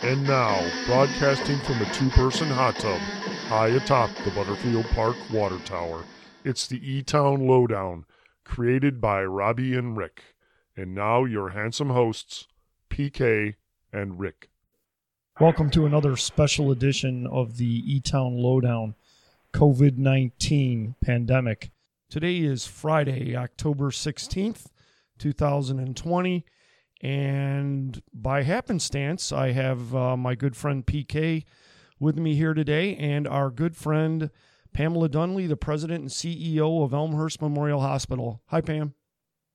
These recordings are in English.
And now, broadcasting from a two person hot tub high atop the Butterfield Park Water Tower, it's the E Town Lowdown, created by Robbie and Rick. And now, your handsome hosts, PK and Rick. Welcome to another special edition of the E Town Lowdown COVID 19 pandemic. Today is Friday, October 16th, 2020. And by happenstance, I have uh, my good friend PK with me here today and our good friend Pamela Dunley, the president and CEO of Elmhurst Memorial Hospital. Hi, Pam.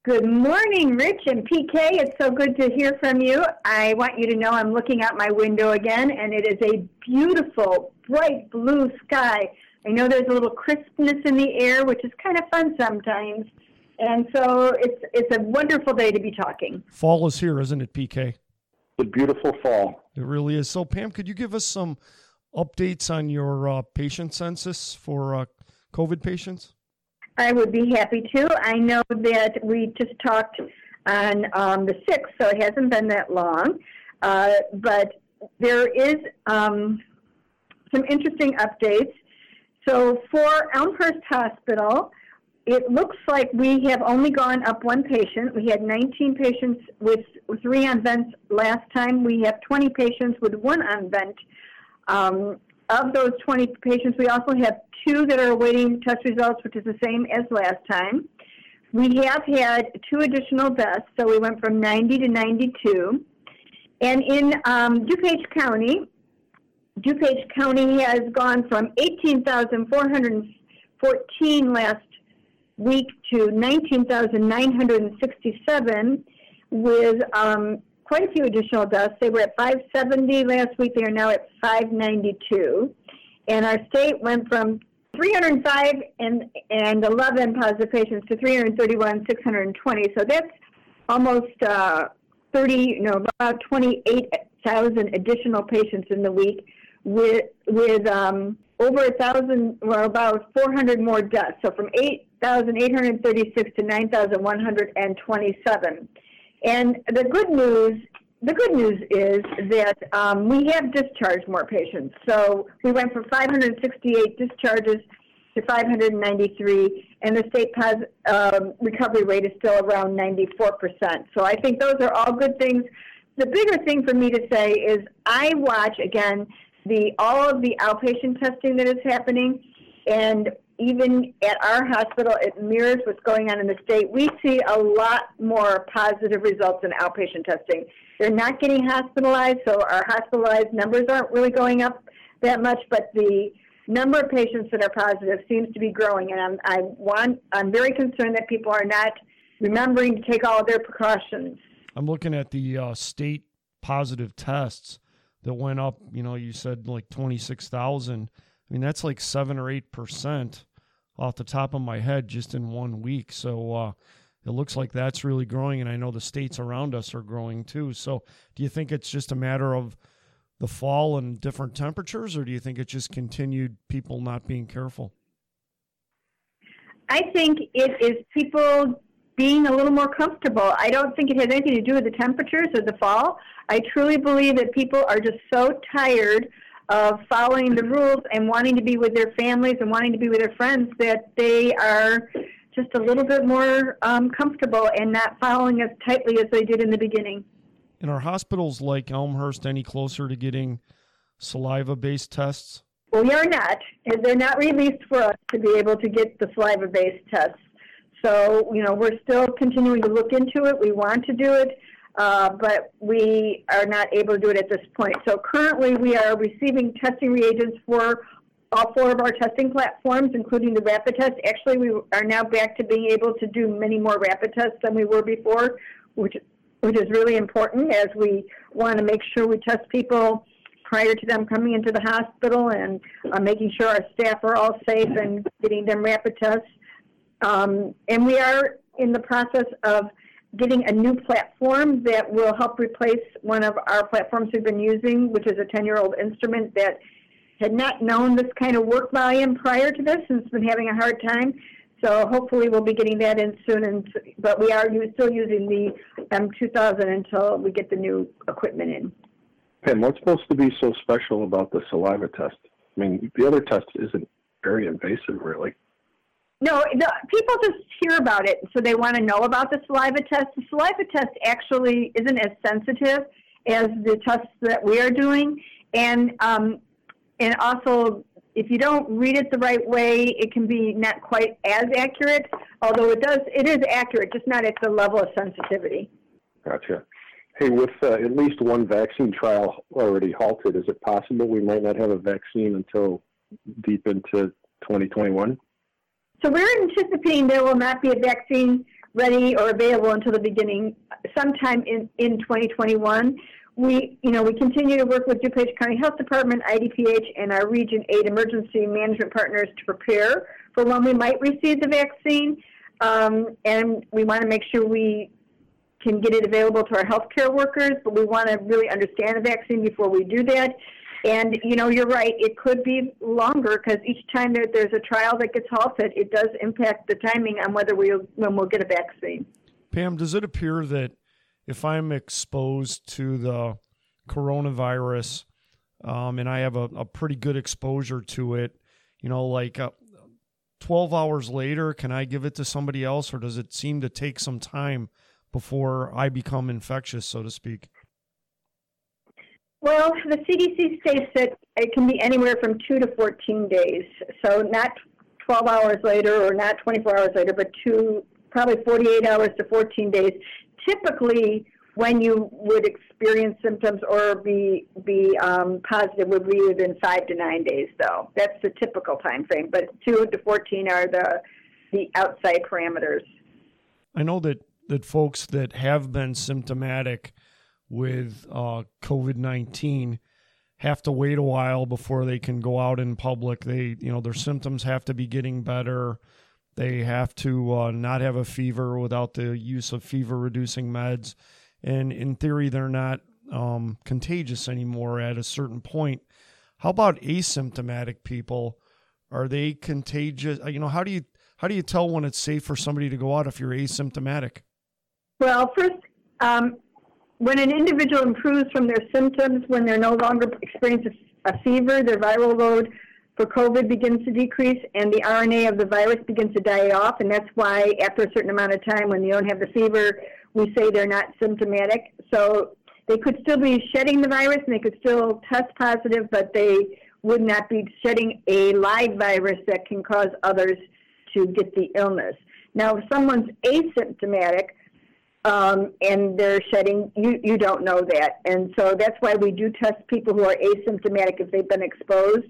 Good morning, Rich and PK. It's so good to hear from you. I want you to know I'm looking out my window again, and it is a beautiful, bright blue sky. I know there's a little crispness in the air, which is kind of fun sometimes. And so it's it's a wonderful day to be talking. Fall is here, isn't it, PK? The beautiful fall. It really is. So, Pam, could you give us some updates on your uh, patient census for uh, COVID patients? I would be happy to. I know that we just talked on um, the 6th, so it hasn't been that long. Uh, but there is um, some interesting updates. So for Elmhurst Hospital, it looks like we have only gone up one patient. We had 19 patients with three on vent last time. We have 20 patients with one on vent. Um, of those 20 patients, we also have two that are awaiting test results, which is the same as last time. We have had two additional deaths, so we went from 90 to 92. And in um, DuPage County, DuPage County has gone from 18,414 last week to 19,967 with um, quite a few additional deaths. They were at 570 last week. They are now at 592. And our state went from 305 and, and 11 positive patients to 331, 620. So that's almost uh, 30, you know, about 28,000 additional patients in the week with, with um, over a thousand or about 400 more deaths. So from 8,836 to 9,127. And the good news, the good news is that um, we have discharged more patients. So we went from 568 discharges to 593, and the state pos, um, recovery rate is still around 94%. So I think those are all good things. The bigger thing for me to say is I watch again the all of the outpatient testing that is happening, and even at our hospital, it mirrors what's going on in the state. We see a lot more positive results in outpatient testing. They're not getting hospitalized, so our hospitalized numbers aren't really going up that much, but the number of patients that are positive seems to be growing, and I'm, I want, I'm very concerned that people are not remembering to take all of their precautions. I'm looking at the uh, state positive tests that went up. You know, you said like 26,000. I mean, that's like seven or eight percent off the top of my head just in one week. So uh, it looks like that's really growing, and I know the states around us are growing too. So do you think it's just a matter of the fall and different temperatures, or do you think it's just continued people not being careful? I think it is people being a little more comfortable. I don't think it has anything to do with the temperatures or the fall. I truly believe that people are just so tired of following the rules and wanting to be with their families and wanting to be with their friends that they are just a little bit more um, comfortable and not following as tightly as they did in the beginning. And are hospitals like Elmhurst any closer to getting saliva based tests? Well, We are not. They're not released for us to be able to get the saliva based tests. So, you know, we're still continuing to look into it. We want to do it uh, but we are not able to do it at this point. So currently we are receiving testing reagents for all four of our testing platforms, including the rapid test. Actually, we are now back to being able to do many more rapid tests than we were before, which which is really important as we want to make sure we test people prior to them coming into the hospital and uh, making sure our staff are all safe and getting them rapid tests. Um, and we are in the process of getting a new platform that will help replace one of our platforms we've been using, which is a 10 year old instrument that had not known this kind of work volume prior to this and has been having a hard time. So hopefully we'll be getting that in soon. And but we are still using the M2000 until we get the new equipment in. Pam, what's supposed to be so special about the saliva test? I mean, the other test isn't very invasive, really. No, the, people just hear about it, so they want to know about the saliva test. The saliva test actually isn't as sensitive as the tests that we are doing, and um, and also if you don't read it the right way, it can be not quite as accurate. Although it does, it is accurate, just not at the level of sensitivity. Gotcha. Hey, with uh, at least one vaccine trial already halted, is it possible we might not have a vaccine until deep into 2021? So we're anticipating there will not be a vaccine ready or available until the beginning, sometime in, in 2021. We, you know, we continue to work with DuPage County Health Department, IDPH, and our Region 8 emergency management partners to prepare for when we might receive the vaccine. Um, and we want to make sure we can get it available to our healthcare workers, but we want to really understand the vaccine before we do that. And you know, you're right. It could be longer because each time that there's a trial that gets halted, it does impact the timing on whether we when we'll get a vaccine. Pam, does it appear that if I'm exposed to the coronavirus um, and I have a, a, pretty good exposure to it, you know, like uh, 12 hours later, can I give it to somebody else, or does it seem to take some time before I become infectious, so to speak? Well, the CDC states that it can be anywhere from 2 to 14 days. So not 12 hours later or not 24 hours later, but two, probably 48 hours to 14 days. Typically, when you would experience symptoms or be be um, positive would be within five to nine days, though. That's the typical time frame. But two to 14 are the the outside parameters. I know that that folks that have been symptomatic with uh, COVID nineteen have to wait a while before they can go out in public. They, you know, their symptoms have to be getting better. They have to uh, not have a fever without the use of fever reducing meds. And in theory, they're not um, contagious anymore at a certain point. How about asymptomatic people? Are they contagious? You know, how do you how do you tell when it's safe for somebody to go out if you're asymptomatic? Well, first, um, when an individual improves from their symptoms, when they're no longer experiencing a fever, their viral load for COVID begins to decrease and the RNA of the virus begins to die off. And that's why, after a certain amount of time, when you don't have the fever, we say they're not symptomatic. So they could still be shedding the virus and they could still test positive, but they would not be shedding a live virus that can cause others to get the illness. Now, if someone's asymptomatic, um, and they're shedding, you, you don't know that. And so that's why we do test people who are asymptomatic if they've been exposed.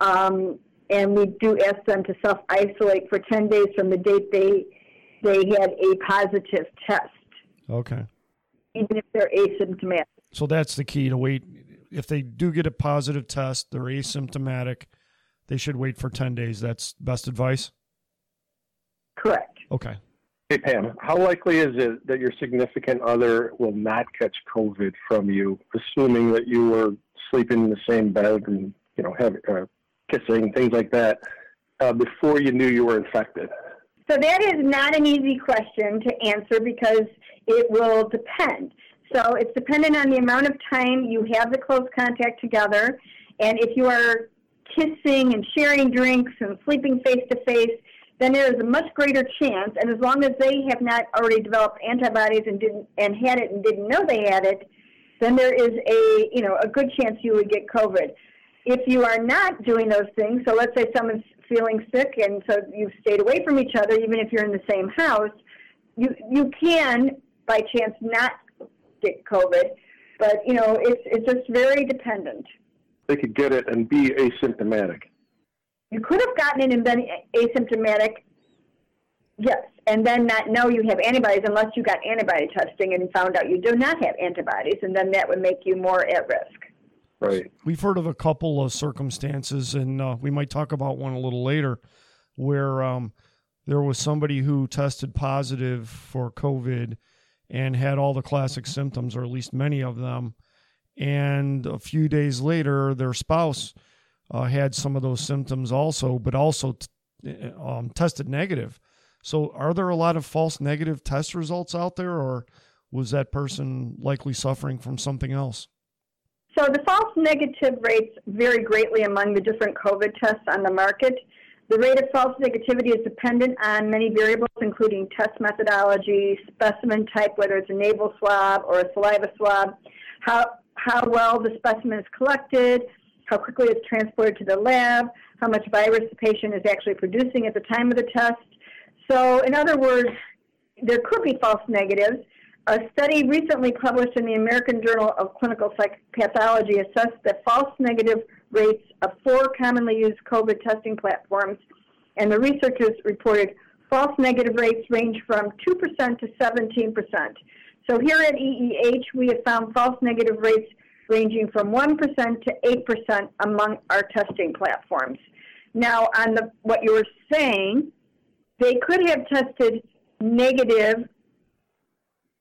Um, and we do ask them to self isolate for 10 days from the date they, they had a positive test. Okay. Even if they're asymptomatic. So that's the key to wait. If they do get a positive test, they're asymptomatic, they should wait for 10 days. That's best advice? Correct. Okay. Hey, Pam, how likely is it that your significant other will not catch COVID from you, assuming that you were sleeping in the same bed and, you know, having, uh, kissing, things like that, uh, before you knew you were infected? So that is not an easy question to answer because it will depend. So it's dependent on the amount of time you have the close contact together. And if you are kissing and sharing drinks and sleeping face to face, then there is a much greater chance, and as long as they have not already developed antibodies and didn't and had it and didn't know they had it, then there is a you know a good chance you would get COVID. If you are not doing those things, so let's say someone's feeling sick and so you've stayed away from each other, even if you're in the same house, you you can by chance not get COVID, but you know it's it's just very dependent. They could get it and be asymptomatic. You could have gotten it and been asymptomatic, yes, and then not know you have antibodies unless you got antibody testing and found out you do not have antibodies, and then that would make you more at risk. Right. We've heard of a couple of circumstances, and uh, we might talk about one a little later, where um, there was somebody who tested positive for COVID and had all the classic symptoms, or at least many of them. And a few days later, their spouse uh, had some of those symptoms also, but also t- um, tested negative. So, are there a lot of false negative test results out there, or was that person likely suffering from something else? So the false negative rates vary greatly among the different COVID tests on the market. The rate of false negativity is dependent on many variables, including test methodology, specimen type, whether it's a nasal swab or a saliva swab, how, how well the specimen is collected, how quickly it's transported to the lab, how much virus the patient is actually producing at the time of the test. So, in other words, there could be false negatives. A study recently published in the American Journal of Clinical Psychopathology assessed the false negative rates of four commonly used COVID testing platforms, and the researchers reported false negative rates range from 2% to 17%. So here at EEH, we have found false negative rates ranging from 1% to 8% among our testing platforms. Now, on the, what you were saying, they could have tested negative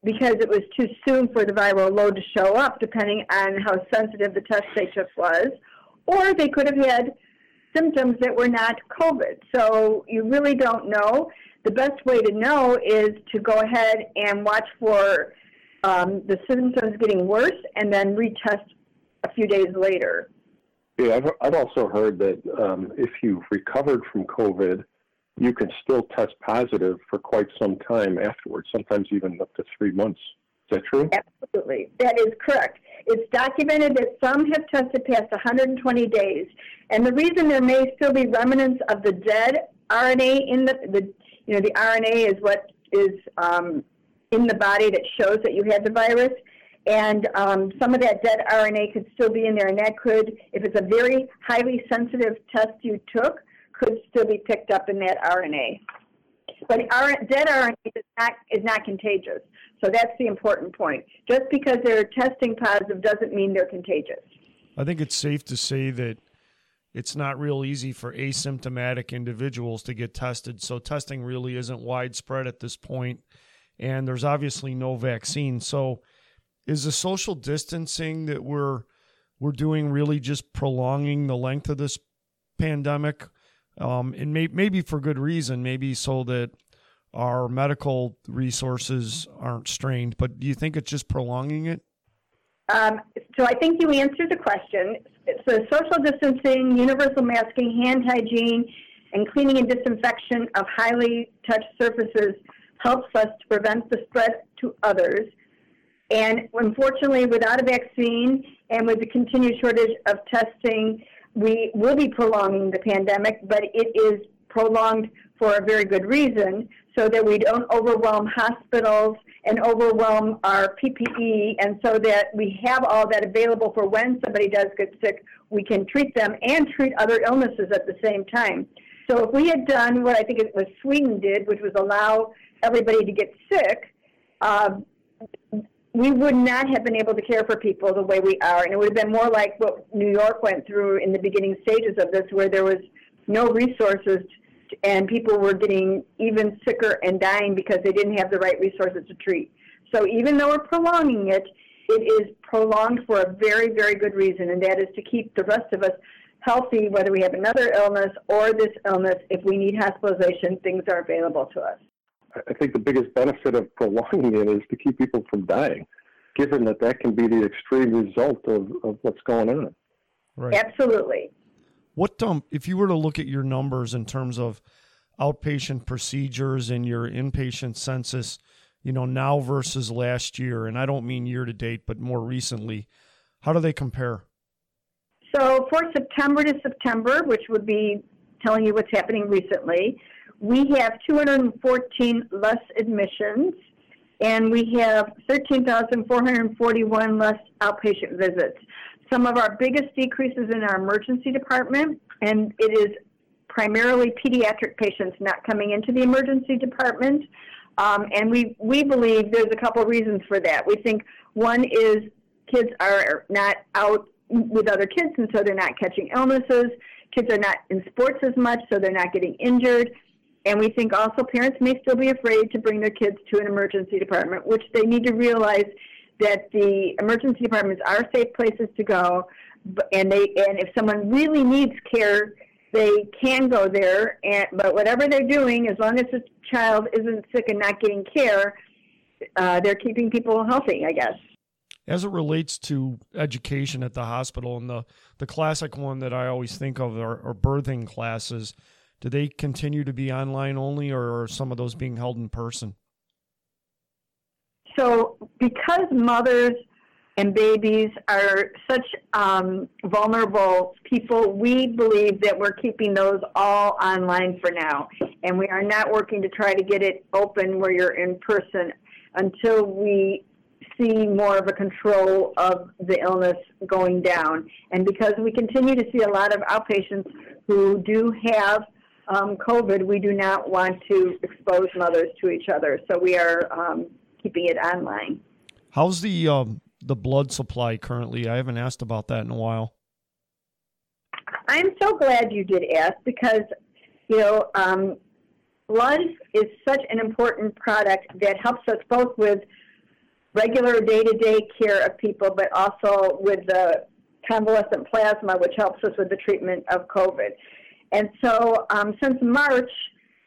because it was too soon for the viral load to show up, depending on how sensitive the test they took was, or they could have had symptoms that were not COVID. So you really don't know. The best way to know is to go ahead and watch for um, the symptoms getting worse and then retest a few days later. Yeah, I've, I've also heard that um, if you've recovered from COVID, you can still test positive for quite some time afterwards, sometimes even up to three months. Is that true? Absolutely. That is correct. It's documented that some have tested past 120 days. And the reason there may still be remnants of the dead RNA in the, the you know, the RNA is what is um, in the body that shows that you had the virus. And um, some of that dead RNA could still be in there, and that could, if it's a very highly sensitive test you took, could still be picked up in that RNA. But dead RNA is not, is not contagious. So that's the important point. Just because they're testing positive doesn't mean they're contagious. I think it's safe to say that it's not real easy for asymptomatic individuals to get tested. So testing really isn't widespread at this point, and there's obviously no vaccine. So is the social distancing that we're we're doing really just prolonging the length of this pandemic? Um, and may, maybe for good reason, maybe so that our medical resources aren't strained. But do you think it's just prolonging it? Um, so I think you answered the question. So social distancing, universal masking, hand hygiene, and cleaning and disinfection of highly touched surfaces helps us to prevent the spread to others. And unfortunately, without a vaccine and with the continued shortage of testing, we will be prolonging the pandemic, but it is prolonged for a very good reason so that we don't overwhelm hospitals and overwhelm our PPE, and so that we have all that available for when somebody does get sick, we can treat them and treat other illnesses at the same time. So if we had done what I think it was Sweden did, which was allow everybody to get sick, uh, we would not have been able to care for people the way we are. And it would have been more like what New York went through in the beginning stages of this, where there was no resources and people were getting even sicker and dying because they didn't have the right resources to treat. So even though we're prolonging it, it is prolonged for a very, very good reason, and that is to keep the rest of us healthy, whether we have another illness or this illness. If we need hospitalization, things are available to us. I think the biggest benefit of prolonging it is to keep people from dying, given that that can be the extreme result of, of what's going on. Right. Absolutely. What um, if you were to look at your numbers in terms of outpatient procedures and your inpatient census, you know, now versus last year, and I don't mean year to date, but more recently, how do they compare? So for September to September, which would be telling you what's happening recently, we have 214 less admissions, and we have 13,441 less outpatient visits some of our biggest decreases in our emergency department, and it is primarily pediatric patients not coming into the emergency department. Um, and we, we believe there's a couple reasons for that. We think one is kids are not out with other kids, and so they're not catching illnesses. Kids are not in sports as much, so they're not getting injured. And we think also parents may still be afraid to bring their kids to an emergency department, which they need to realize that the emergency departments are safe places to go, and they and if someone really needs care, they can go there. And but whatever they're doing, as long as the child isn't sick and not getting care, uh, they're keeping people healthy. I guess. As it relates to education at the hospital and the, the classic one that I always think of are, are birthing classes, do they continue to be online only or are some of those being held in person? So, because mothers and babies are such um, vulnerable people, we believe that we're keeping those all online for now. And we are not working to try to get it open where you're in person until we see more of a control of the illness going down. And because we continue to see a lot of outpatients who do have um, COVID, we do not want to expose mothers to each other. So we are um, keeping it online. How's the um, the blood supply currently? I haven't asked about that in a while. I'm so glad you did ask because you know um, blood is such an important product that helps us both with regular day-to-day care of people, but also with the convalescent plasma, which helps us with the treatment of COVID. And so, um, since March,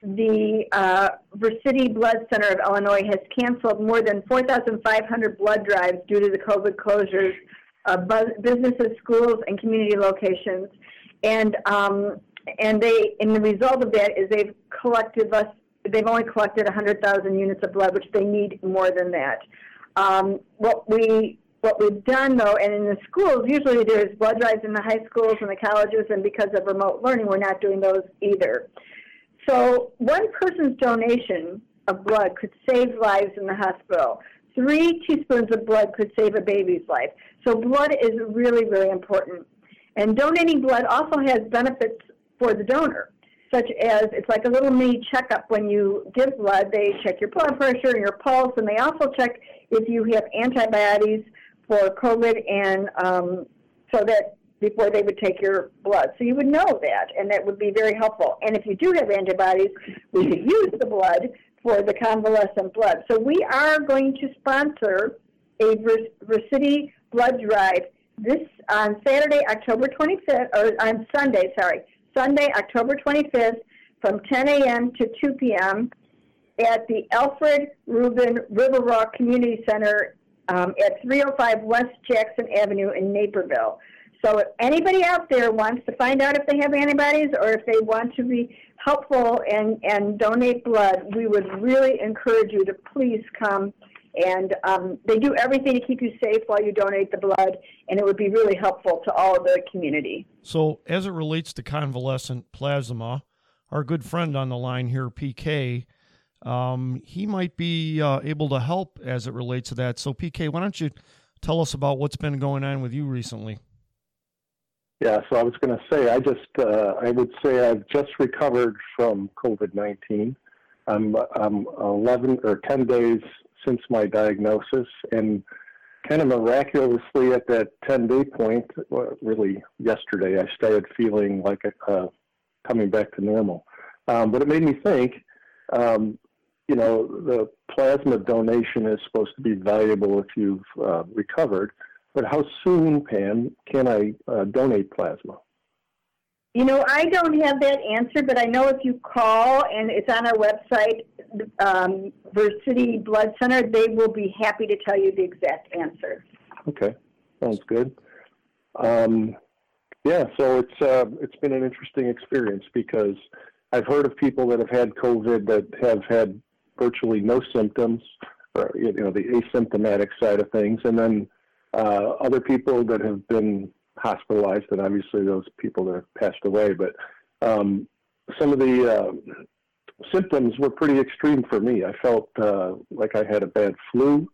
the uh, Versiti Blood Center of Illinois has canceled more than 4,500 blood drives due to the COVID closures of businesses, schools, and community locations. And um, and they and the result of that is they've collected us. They've only collected 100,000 units of blood, which they need more than that. Um, what we what we've done though, and in the schools, usually there's blood drives in the high schools and the colleges, and because of remote learning, we're not doing those either. So one person's donation of blood could save lives in the hospital. Three teaspoons of blood could save a baby's life. So blood is really, really important. And donating blood also has benefits for the donor, such as it's like a little mini checkup when you give blood. They check your blood pressure and your pulse, and they also check if you have antibodies for COVID, and um, so that before they would take your blood. So you would know that, and that would be very helpful. And if you do have antibodies, we could use the blood for the convalescent blood. So we are going to sponsor a Versiti blood drive this on Saturday, October 25th, or on Sunday, sorry, Sunday, October 25th, from 10 a.m. to 2 p.m. at the Alfred Rubin Riverwalk Community Center um, at 305 West Jackson Avenue in Naperville. So if anybody out there wants to find out if they have antibodies or if they want to be helpful and, and donate blood, we would really encourage you to please come. And um, they do everything to keep you safe while you donate the blood, and it would be really helpful to all of the community. So, as it relates to convalescent plasma, our good friend on the line here, PK, um, he might be uh, able to help as it relates to that. So, PK, why don't you tell us about what's been going on with you recently? Yeah, so I was going to say, I just, uh, I would say I've just recovered from COVID 19. I'm, I'm 11 or 10 days since my diagnosis, and kind of miraculously at that 10 day point, really yesterday, I started feeling like uh, coming back to normal. Um, but it made me think, um, you know, the plasma donation is supposed to be valuable if you've uh, recovered. But how soon, Pam, can I uh, donate plasma? You know, I don't have that answer, but I know if you call and it's on our website, um, Blood Center, they will be happy to tell you the exact answer. Okay, sounds good. Um, yeah, so it's uh, it's been an interesting experience because I've heard of people that have had COVID that have had virtually no symptoms, or you know, the asymptomatic side of things, and then uh, other people that have been hospitalized, and obviously those people that have passed away. But um, some of the uh, symptoms were pretty extreme for me. I felt uh, like I had a bad flu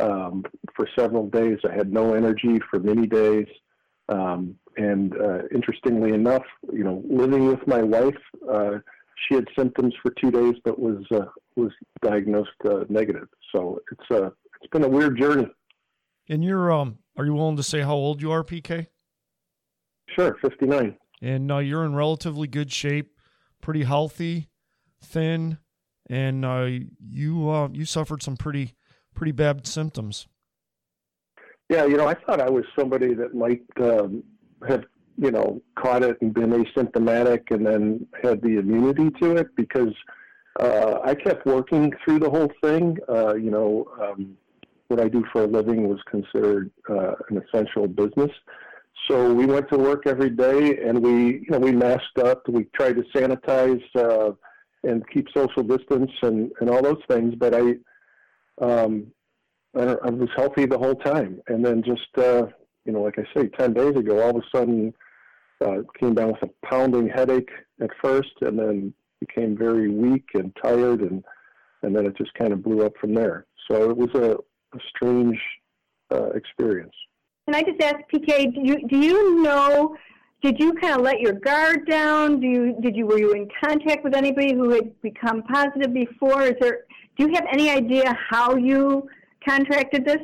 um, for several days. I had no energy for many days. Um, and uh, interestingly enough, you know, living with my wife, uh, she had symptoms for two days, but was uh, was diagnosed uh, negative. So it's uh, it's been a weird journey. And you're um, are you willing to say how old you are, PK? Sure, fifty nine. And uh, you're in relatively good shape, pretty healthy, thin, and uh, you uh, you suffered some pretty pretty bad symptoms. Yeah, you know, I thought I was somebody that might um, have you know caught it and been asymptomatic, and then had the immunity to it because uh, I kept working through the whole thing. Uh, you know, um, what I do for a living was considered uh, an essential business. So we went to work every day, and we, you know, we masked up. We tried to sanitize uh, and keep social distance and, and all those things. But I, um, I, I was healthy the whole time, and then just, uh, you know, like I say, ten days ago, all of a sudden, uh, came down with a pounding headache at first, and then became very weak and tired, and and then it just kind of blew up from there. So it was a, a strange uh, experience. Can I just ask, PK, do you, do you know, did you kind of let your guard down? Do you, did you, were you in contact with anybody who had become positive before? Is there, do you have any idea how you contracted this?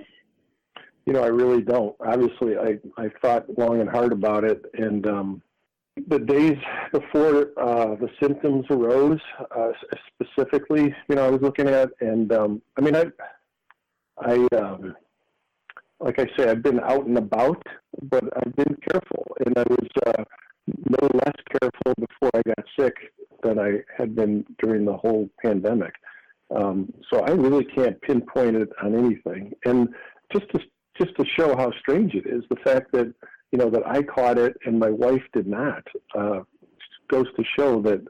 You know, I really don't. Obviously, I, I thought long and hard about it, and um, the days before uh, the symptoms arose, uh, specifically, you know, I was looking at, and um, I mean, I, I, um, like I say, I've been out and about, but I've been careful, and I was uh, no less careful before I got sick than I had been during the whole pandemic. Um, so I really can't pinpoint it on anything, and just to just to show how strange it is, the fact that you know, that I caught it and my wife did not, uh, goes to show that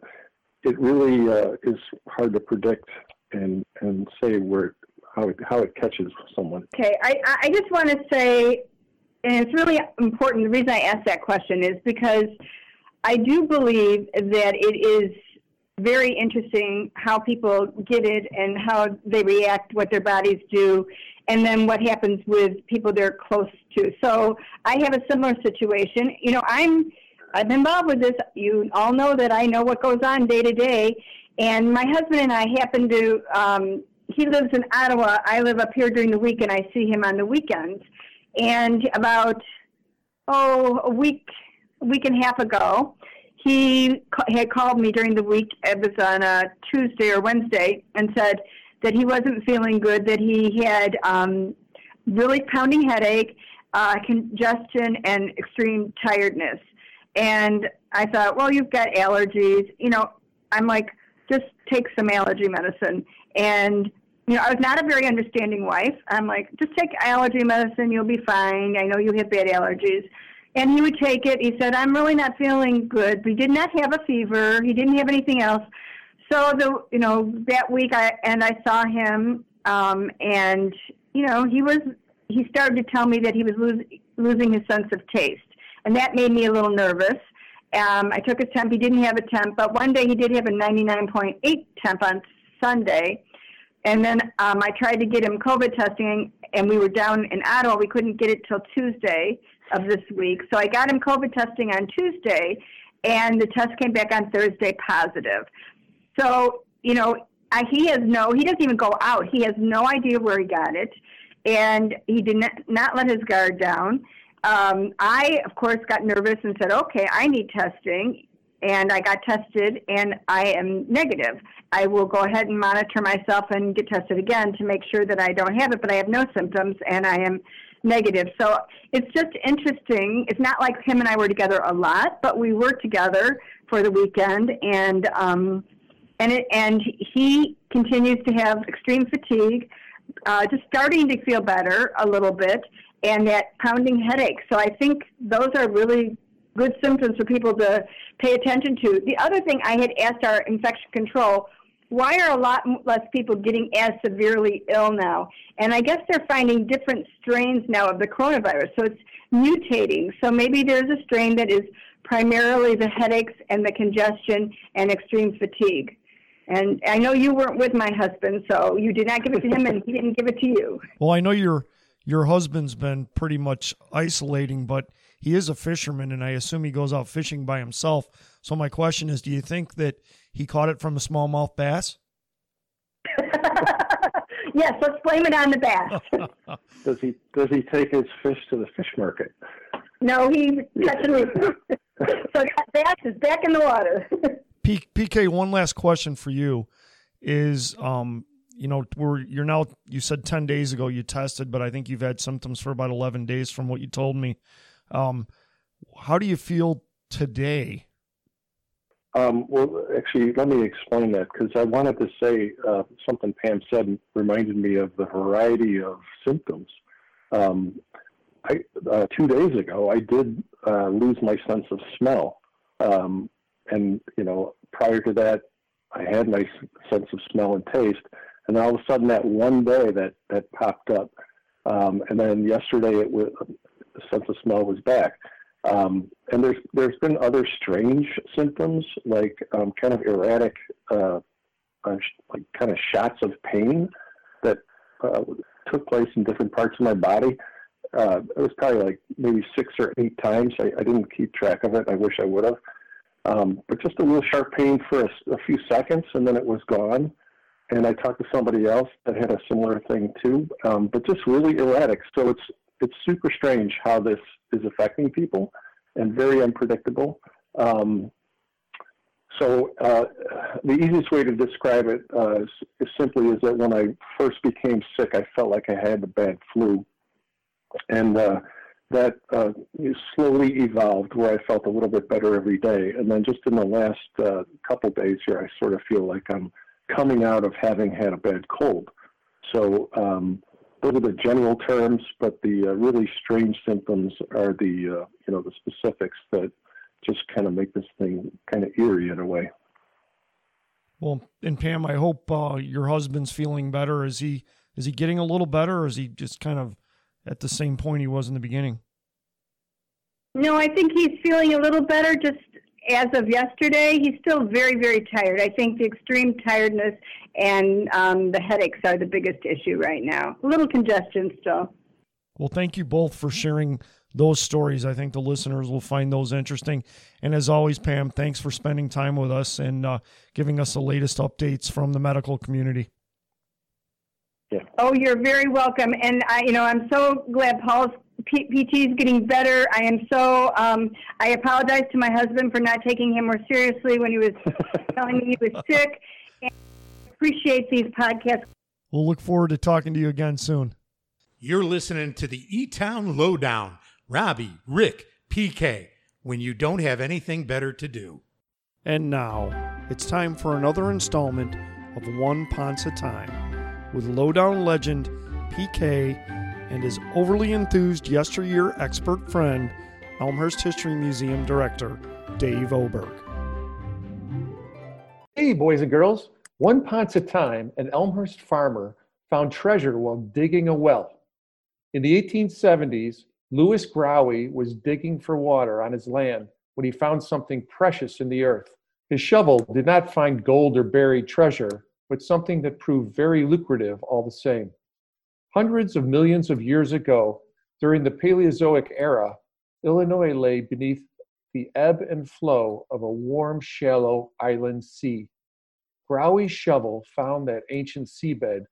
it really uh, is hard to predict and and say where how it how it catches someone. Okay, I I just want to say, and it's really important. The reason I asked that question is because I do believe that it is very interesting how people get it and how they react, what their bodies do, and then what happens with people they're close to. So I have a similar situation. You know, I'm I'm involved with this. You all know that I know what goes on day to day, and my husband and I happen to. Um, he lives in Ottawa. I live up here during the week, and I see him on the weekends. And about oh a week, week and a half ago, he had called me during the week. It was on a Tuesday or Wednesday, and said that he wasn't feeling good, that he had um, really pounding headache, uh, congestion, and extreme tiredness. And I thought, well, you've got allergies. You know, I'm like, just take some allergy medicine. And, you know, I was not a very understanding wife. I'm like, just take allergy medicine, you'll be fine. I know you have bad allergies. And he would take it. He said, I'm really not feeling good. He did not have a fever. He didn't have anything else so the you know that week I and I saw him um, and you know he was he started to tell me that he was lose, losing his sense of taste and that made me a little nervous. Um, I took his temp. He didn't have a temp, but one day he did have a 99.8 temp on Sunday. And then um, I tried to get him COVID testing, and we were down in Ottawa. We couldn't get it till Tuesday of this week. So I got him COVID testing on Tuesday, and the test came back on Thursday positive. So, you know, I, he has no, he doesn't even go out. He has no idea where he got it. And he did not, not let his guard down. Um, I, of course, got nervous and said, okay, I need testing. And I got tested and I am negative. I will go ahead and monitor myself and get tested again to make sure that I don't have it, but I have no symptoms and I am negative. So it's just interesting. It's not like him and I were together a lot, but we were together for the weekend and, um, and it, and he continues to have extreme fatigue, uh, just starting to feel better a little bit, and that pounding headache. So I think those are really good symptoms for people to pay attention to. The other thing I had asked our infection control, why are a lot less people getting as severely ill now? And I guess they're finding different strains now of the coronavirus. So it's mutating. So maybe there's a strain that is primarily the headaches and the congestion and extreme fatigue. And I know you weren't with my husband, so you did not give it to him, and he didn't give it to you. Well, I know your your husband's been pretty much isolating, but he is a fisherman, and I assume he goes out fishing by himself. So my question is, do you think that he caught it from a smallmouth bass? yes, let's blame it on the bass. does he does he take his fish to the fish market? No, he catching so that bass is back in the water. PK, one last question for you is, um, you know, we're you're now you said ten days ago you tested, but I think you've had symptoms for about eleven days from what you told me. Um, how do you feel today? Um, well, actually, let me explain that because I wanted to say uh, something Pam said reminded me of the variety of symptoms. Um, I, uh, two days ago, I did uh, lose my sense of smell, um, and you know, prior to that, I had my sense of smell and taste, and all of a sudden, that one day that that popped up, um, and then yesterday, it was the sense of smell was back. Um, and there's there's been other strange symptoms like um, kind of erratic, uh, uh, like kind of shots of pain that uh, took place in different parts of my body. Uh, it was probably like maybe six or eight times. I, I didn't keep track of it. I wish I would have. Um, but just a little sharp pain for a, a few seconds, and then it was gone. And I talked to somebody else that had a similar thing too, um, but just really erratic. So it's it's super strange how this is affecting people and very unpredictable. Um, so uh, the easiest way to describe it uh, is, is, simply is that when I first became sick, I felt like I had the bad flu, and uh, that uh, slowly evolved where I felt a little bit better every day. And then just in the last uh, couple days here, I sort of feel like I'm coming out of having had a bad cold. So um, those are the general terms, but the uh, really strange symptoms are the uh, you know the specifics that just kind of make this thing kind of eerie in a way. Well, and Pam, I hope uh, your husband's feeling better. Is he is he getting a little better, or is he just kind of at the same point he was in the beginning? No, I think he's feeling a little better. Just as of yesterday, he's still very, very tired. I think the extreme tiredness and um, the headaches are the biggest issue right now. A little congestion still. Well, thank you both for sharing those stories. I think the listeners will find those interesting. And as always, Pam, thanks for spending time with us and uh, giving us the latest updates from the medical community. Yeah. Oh, you're very welcome. And I, you know, I'm so glad Paul's P- PT is getting better. I am so. Um, I apologize to my husband for not taking him more seriously when he was telling me he was sick. And I appreciate these podcasts. We'll look forward to talking to you again soon. You're listening to the E Town Lowdown. Robbie, Rick, PK. When you don't have anything better to do. And now it's time for another installment of One Ponce a Time with Lowdown legend PK and his overly enthused yesteryear expert friend, Elmhurst History Museum Director Dave Oberg. Hey, boys and girls. One Ponce time, an Elmhurst farmer found treasure while digging a well. In the 1870s, Louis Growy was digging for water on his land when he found something precious in the earth. His shovel did not find gold or buried treasure, but something that proved very lucrative all the same. Hundreds of millions of years ago, during the Paleozoic era, Illinois lay beneath the ebb and flow of a warm, shallow island sea. Growy's shovel found that ancient seabed,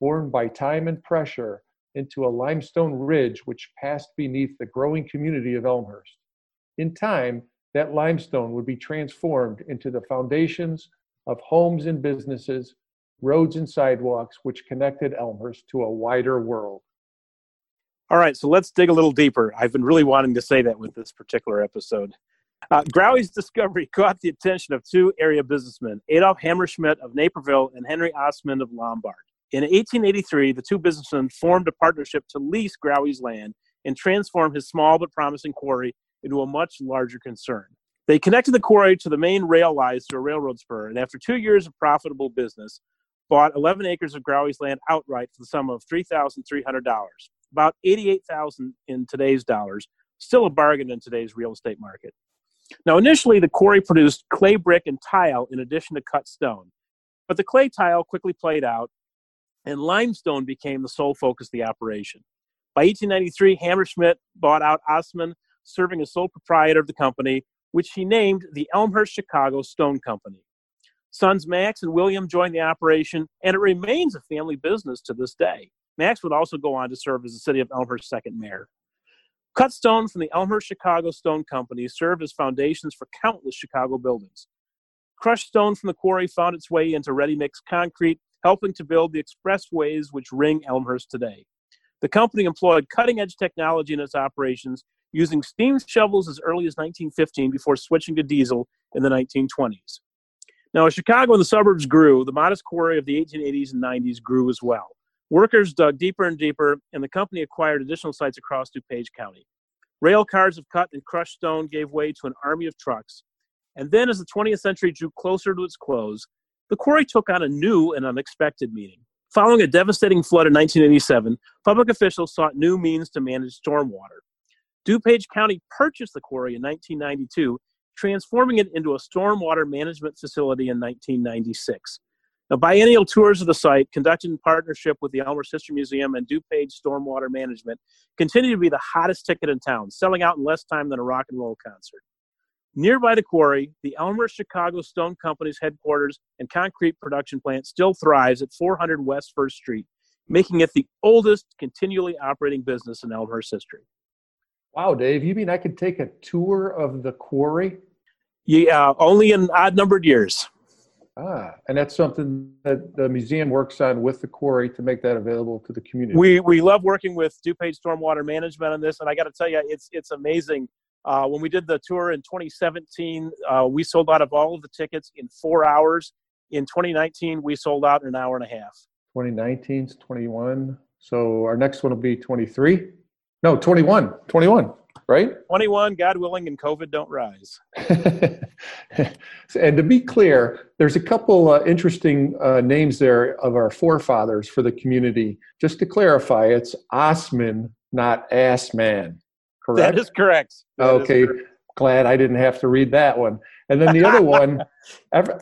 borne by time and pressure, into a limestone ridge which passed beneath the growing community of Elmhurst. In time, that limestone would be transformed into the foundations of homes and businesses, roads and sidewalks which connected Elmhurst to a wider world. All right, so let's dig a little deeper. I've been really wanting to say that with this particular episode. Uh, discovery caught the attention of two area businessmen, Adolf Hammerschmidt of Naperville and Henry Ostman of Lombard. In 1883, the two businessmen formed a partnership to lease Growy's land and transform his small but promising quarry into a much larger concern. They connected the quarry to the main rail lines through a railroad spur, and after two years of profitable business, bought 11 acres of Growy's land outright for the sum of $3,300, about 88,000 in today's dollars, still a bargain in today's real estate market. Now, initially, the quarry produced clay brick and tile in addition to cut stone, but the clay tile quickly played out, and limestone became the sole focus of the operation. By 1893, Hammerschmidt bought out Ostman, serving as sole proprietor of the company, which he named the Elmhurst Chicago Stone Company. Sons Max and William joined the operation, and it remains a family business to this day. Max would also go on to serve as the city of Elmhurst's second mayor. Cut stone from the Elmhurst Chicago Stone Company served as foundations for countless Chicago buildings. Crushed stone from the quarry found its way into ready mix concrete, helping to build the expressways which ring Elmhurst today. The company employed cutting edge technology in its operations, using steam shovels as early as 1915 before switching to diesel in the 1920s. Now, as Chicago and the suburbs grew, the modest quarry of the 1880s and 90s grew as well. Workers dug deeper and deeper, and the company acquired additional sites across DuPage County. Rail cars of cut and crushed stone gave way to an army of trucks. And then, as the 20th century drew closer to its close, the quarry took on a new and unexpected meaning. Following a devastating flood in 1987, public officials sought new means to manage stormwater. DuPage County purchased the quarry in 1992, transforming it into a stormwater management facility in 1996. Now, biennial tours of the site, conducted in partnership with the Elmhurst History Museum and DuPage Stormwater Management, continue to be the hottest ticket in town, selling out in less time than a rock and roll concert. Nearby the quarry, the Elmhurst Chicago Stone Company's headquarters and concrete production plant still thrives at 400 West First Street, making it the oldest continually operating business in Elmhurst history. Wow, Dave, you mean I could take a tour of the quarry? Yeah, only in odd numbered years. Ah, and that's something that the museum works on with the quarry to make that available to the community. We we love working with DuPage Stormwater Management on this, and I got to tell you, it's it's amazing. Uh, when we did the tour in 2017, uh, we sold out of all of the tickets in four hours. In 2019, we sold out in an hour and a half. 2019 is 21. So our next one will be 23. No, 21. 21, right? 21, God willing, and COVID don't rise. and to be clear, there's a couple uh, interesting uh, names there of our forefathers for the community. Just to clarify, it's Osman, not Assman. Correct? That is correct. That okay. is correct. Glad I didn't have to read that one. And then the other one,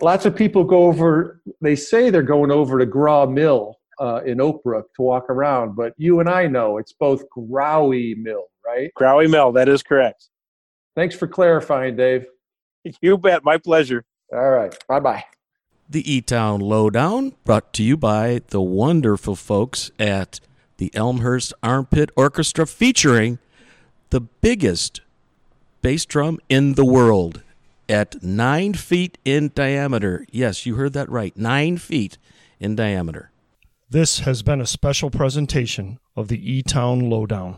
lots of people go over, they say they're going over to Graw Mill uh, in Oak Brook to walk around, but you and I know it's both Growy Mill, right? Growy Mill, that is correct. Thanks for clarifying, Dave. You bet. My pleasure. All right. Bye bye. The E Town Lowdown, brought to you by the wonderful folks at the Elmhurst Armpit Orchestra, featuring the biggest bass drum in the world at nine feet in diameter. Yes, you heard that right. Nine feet in diameter. This has been a special presentation of the E Town Lowdown.